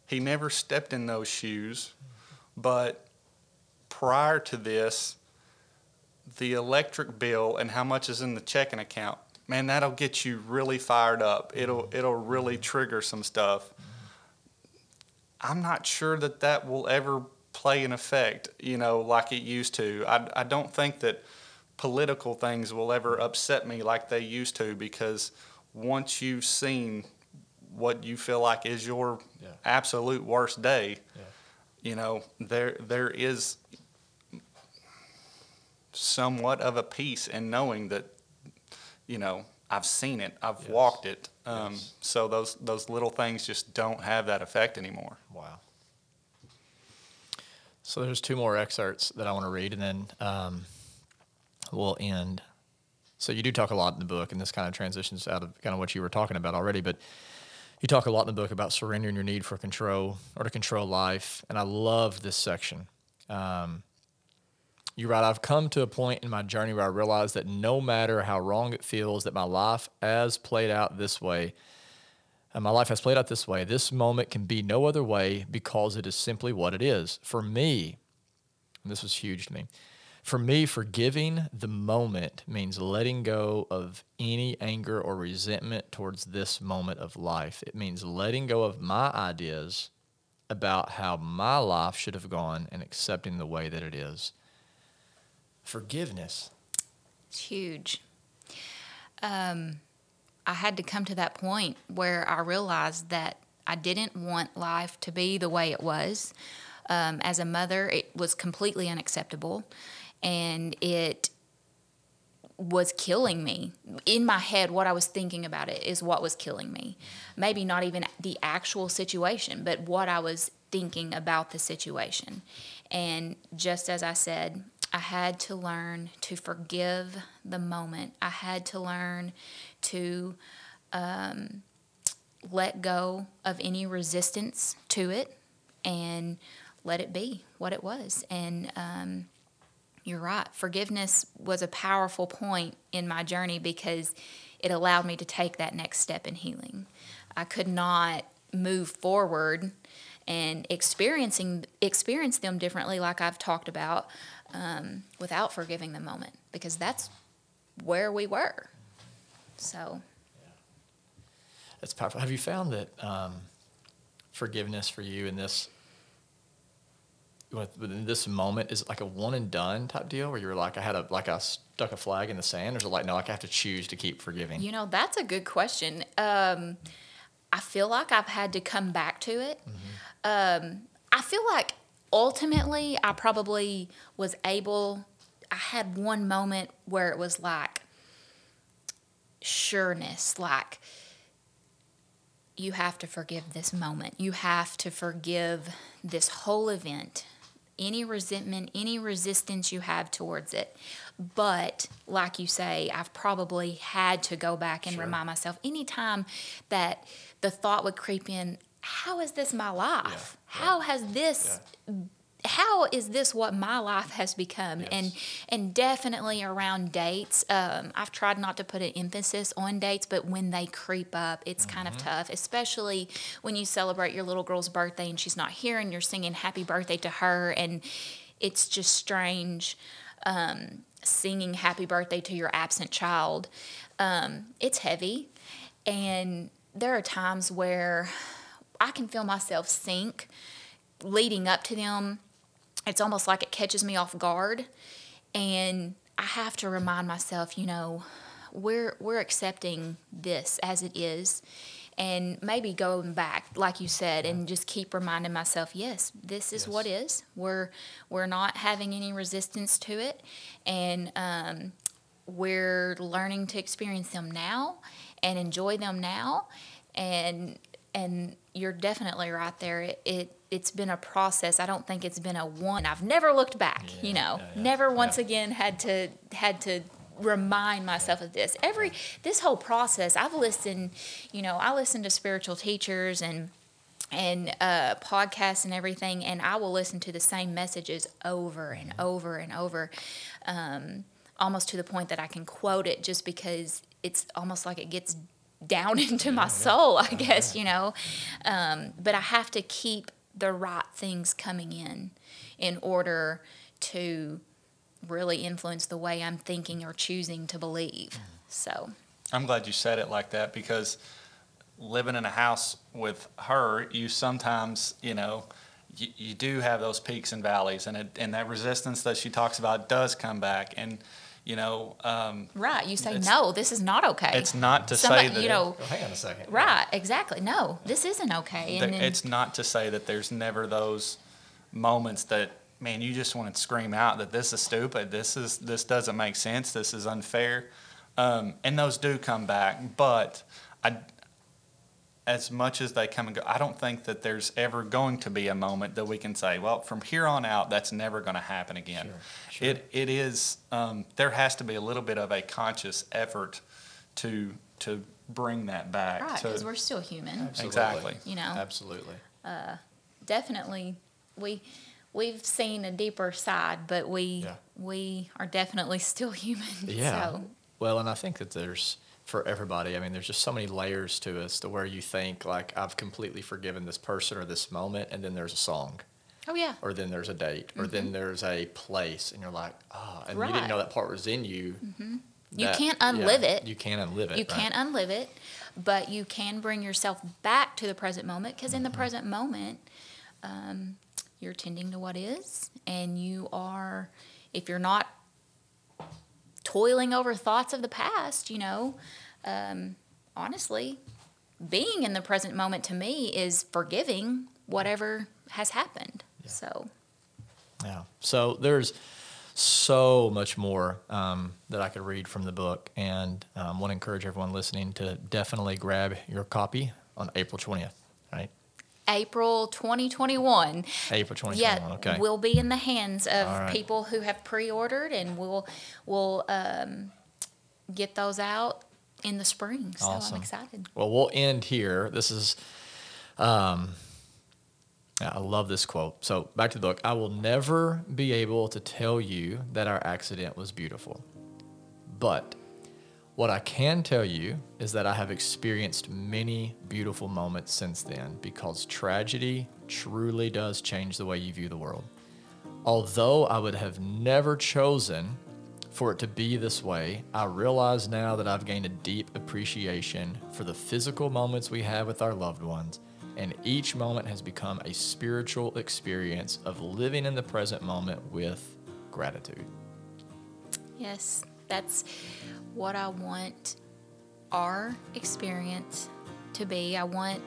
He never stepped in those shoes, but prior to this, the electric bill and how much is in the checking account, man, that'll get you really fired up. It'll it'll really trigger some stuff. I'm not sure that that will ever play an effect, you know, like it used to. I, I don't think that political things will ever upset me like they used to because once you've seen what you feel like is your Yeah. absolute worst day, Yeah. you know, there there is somewhat of a peace in knowing that, you know, I've seen it, I've Yes. walked it. Um, Yes. So those those little things just don't have that effect anymore. Wow. So there's two more excerpts that I want to read, and then um, we'll end. So you do talk a lot in the book, and this kind of transitions out of kind of what you were talking about already. But you talk a lot in the book about surrendering your need for control or to control life, and I love this section. Um, you write, I've come to a point in my journey where I realize that no matter how wrong it feels, that my life has played out this way, and my life has played out this way. This moment can be no other way because it is simply what it is. For me, and this was huge to me, for me, forgiving the moment means letting go of any anger or resentment towards this moment of life. It means letting go of my ideas about how my life should have gone and accepting the way that it is. Forgiveness. It's huge. Um, I had to come to that point where I realized that I didn't want life to be the way it was. Um, as a mother, it was completely unacceptable, and it was killing me. In my head, what I was thinking about it is what was killing me. Maybe not even the actual situation, but what I was thinking about the situation. And just as I said, I had to learn to forgive the moment. I had to learn to um, let go of any resistance to it and let it be what it was. And um, you're right. Forgiveness was a powerful point in my journey because it allowed me to take that next step in healing. I could not move forward and experiencing experience them differently, like I've talked about, um, without forgiving the moment because that's where we were. So That's powerful. Have you found that um, forgiveness for you in this within this moment is it like a one and done type deal where you're like I had a like I stuck a flag in the sand, or is it like no, like I have to choose to keep forgiving? You know, that's a good question. Um, I feel like I've had to come back to it. Um, I feel like ultimately I probably was able, I had one moment where it was like sureness, like you have to forgive this moment. You have to forgive this whole event. Any resentment, any resistance you have towards it. But like you say, I've probably had to go back and Sure. remind myself anytime that the thought would creep in, how is this my life? Yeah, How has this how is this what my life has become? And Yes. and definitely around dates um, i've tried not to put an emphasis on dates but when they creep up it's kind of tough especially when you celebrate your little girl's birthday and she's not here and you're singing happy birthday to her and it's just strange um, singing happy birthday to your absent child. Um, it's heavy and there are times where i can feel myself sink leading up to them it's almost like it catches me off guard. And i have to remind myself you know we're we're accepting this as it is. And maybe going back like you said and just keep reminding myself yes this is what is. We're we're not having any resistance to it. And um, we're learning to experience them now and enjoy them now. And and you're definitely right there. It, it it's been a process. I don't think it's been a one. I've never looked back you know. yeah, yeah, never once yeah. again had to had to remind myself of this. Every this whole process i've listened you know i listen to spiritual teachers and and uh, podcasts and everything, and I will listen to the same messages over and over and over, um, almost to the point that I can quote it just because it's almost like it gets down into my soul, I guess, you know. Um, but I have to keep the right things coming in in order to really influence the way I'm thinking or choosing to believe. So, I'm glad you said it like that because living in a house with her, you sometimes, you know, you, you do have those peaks and valleys, and it, and that resistance that she talks about does come back, and You know, um, Right. You say, no, this is not okay. it's not to Somebody- say that you know, Oh, hang on a second. right, exactly. No, this isn't okay. There- And then, it's not to say that there's never those moments that man you just want to scream out that this is stupid this is this doesn't make sense this is unfair um, and those do come back but i as much as they come and go i don't think that there's ever going to be a moment that we can say well from here on out that's never going to happen again Sure, sure. it it is um, there has to be a little bit of a conscious effort to to bring that back right, because we're still human. Absolutely. Exactly. You know. Absolutely. Definitely, we we've seen a deeper side, but we Yeah. we are definitely still human. Yeah. So, Well, and I think that there's for everybody. I mean, there's just so many layers to us to where you think like I've completely forgiven this person or this moment, and then there's a song, oh yeah. or then there's a date, or then there's a place, and you're like, ah, and you didn't know that part was in you. You that- can't yeah, unlive it. You can't unlive it. You right? can't unlive it, but you can bring yourself back to the present moment because in the Mm-hmm. present moment, um, you're tending to what is, and you are, if you're not toiling over thoughts of the past, you know, um, honestly, being in the present moment to me is forgiving whatever has happened. So, Yeah. So there's so much more um, that I could read from the book, and um, want to encourage everyone listening to definitely grab your copy on April 20th. Right. April 2021. April 2021. Yeah, okay. will be in the hands of right. people who have pre-ordered, and we'll we'll um, get those out in the spring. So Awesome. I'm excited. Well, we'll end here. This is, um, I love this quote. So back to the book. I will never be able to tell you that our accident was beautiful, but what I can tell you is that I have experienced many beautiful moments since then because tragedy truly does change the way you view the world. Although I would have never chosen for it to be this way, I realize now that I've gained a deep appreciation for the physical moments we have with our loved ones, and each moment has become a spiritual experience of living in the present moment with gratitude. Yes, that's what I want our experience to be. I want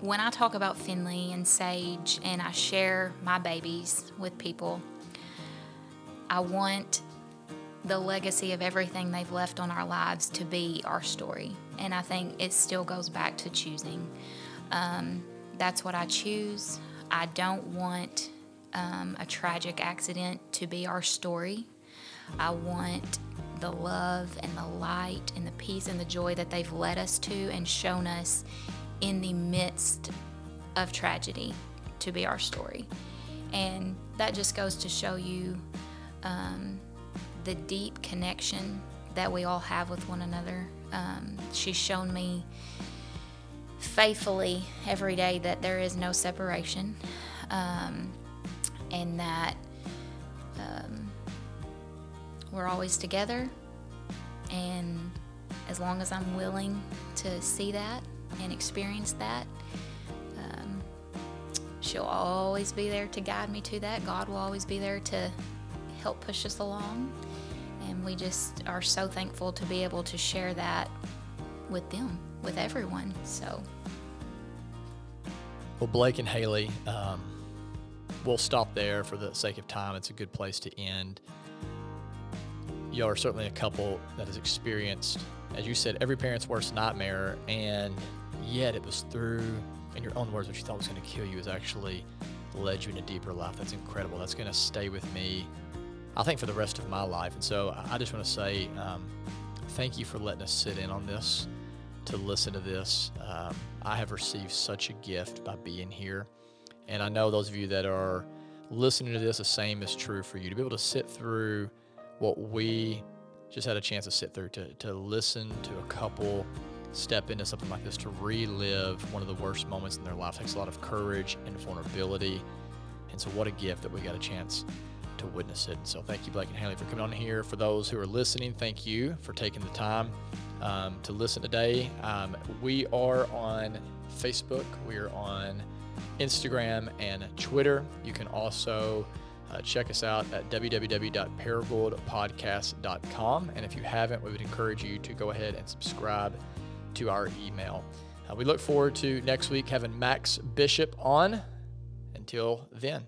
when I talk about Finley and Sage and I share my babies with people, I want the legacy of everything they've left on our lives to be our story. And I think it still goes back to choosing. Um, that's what I choose. I don't want um, a tragic accident to be our story. I want the love and the light and the peace and the joy that they've led us to and shown us in the midst of tragedy to be our story. And that just goes to show you um, the deep connection that we all have with one another. Um, she's shown me faithfully every day that there is no separation um, and that um, we're always together. And as long as I'm willing to see that and experience that, um, she'll always be there to guide me to that. God will always be there to help push us along. And we just are so thankful to be able to share that with them, with everyone. So, Well, Blake and Haley, um, we'll stop there for the sake of time. It's a good place to end. You are certainly a couple that has experienced, as you said, every parent's worst nightmare, and yet it was through, in your own words, what you thought was going to kill you has actually led you in a deeper life. That's incredible. That's going to stay with me, I think, for the rest of my life. And so I- I just want to say um, thank you for letting us sit in on this to listen to this. Um, I have received such a gift by being here. And I know those of you that are listening to this, the same is true for you to be able to sit through what we just had a chance to sit through, to, to listen to a couple step into something like this, to relive one of the worst moments in their life takes a lot of courage and vulnerability. And so, what a gift that we got a chance to witness it. So, thank you, Blake and Haley, for coming on here. For those who are listening, thank you for taking the time um, to listen today. Um, we are on Facebook, we are on Instagram and Twitter. You can also uh, check us out at www.paragouldpodcast.com. And if you haven't, we would encourage you to go ahead and subscribe to our email. Uh, we look forward to next week having Max Bishop on. Until then.